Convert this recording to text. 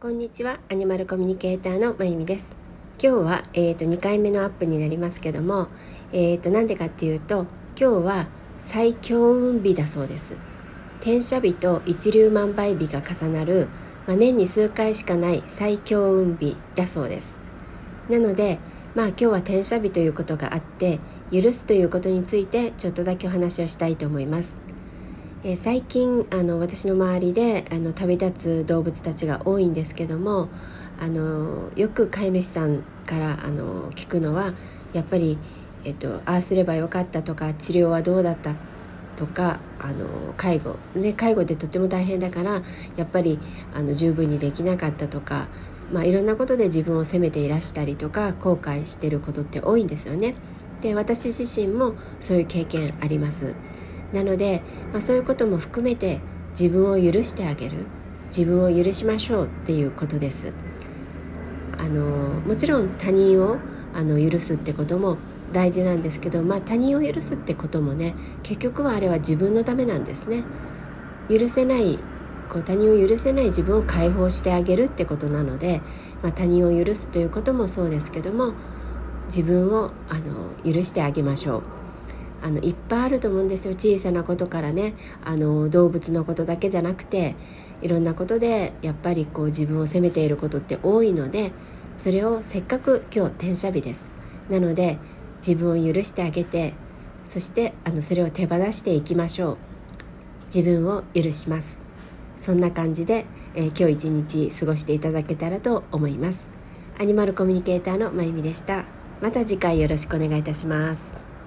こんにちは。アニマルコミュニケーターのまゆみです。今日は、えーと、2回目のアップになりますけどもえーと、なんでかっていうと今日は最強運日だそうです。転写日と一粒万倍日が重なる、まあ、年に数回しかない最強運日だそうです。なのでまあ今日は転写日ということがあって許すということについてちょっとだけお話をしたいと思います。えー、最近あの私の周りであの旅立つ動物たちが多いんですけどもあのよく飼い主さんからあの聞くのはやっぱり、えっと、ああすればよかったとか治療はどうだったとかあの介護、ね、介護ってとっても大変だからやっぱりあの十分にできなかったとか、まあ、いろんなことで自分を責めていらしたりとか後悔してることって多いんですよね。で私自身もそういう経験あります。なので、まあ、そういうことも含めて自分を許してあげる自分を許しましょうっていうことです。あのもちろん他人をあの許すってことも大事なんですけど、まあ、他人を許すってこともね結局はあれは自分のためなんですね。許せないこう他人を許せない自分を解放してあげるってことなので、まあ、他人を許すということもそうですけども自分をあの許してあげましょう。あのいっぱいあると思うんですよ。小さなことからね。あの動物のことだけじゃなくていろんなことでやっぱりこう自分を責めていることって多いのでそれをせっかく今日転写日です。なので自分を許してあげてそしてあのそれを手放していきましょう。自分を許します。そんな感じで、えー、今日一日過ごしていただけたらと思います。アニマルコミュニケーターのまゆみでした。また次回よろしくお願いいたします。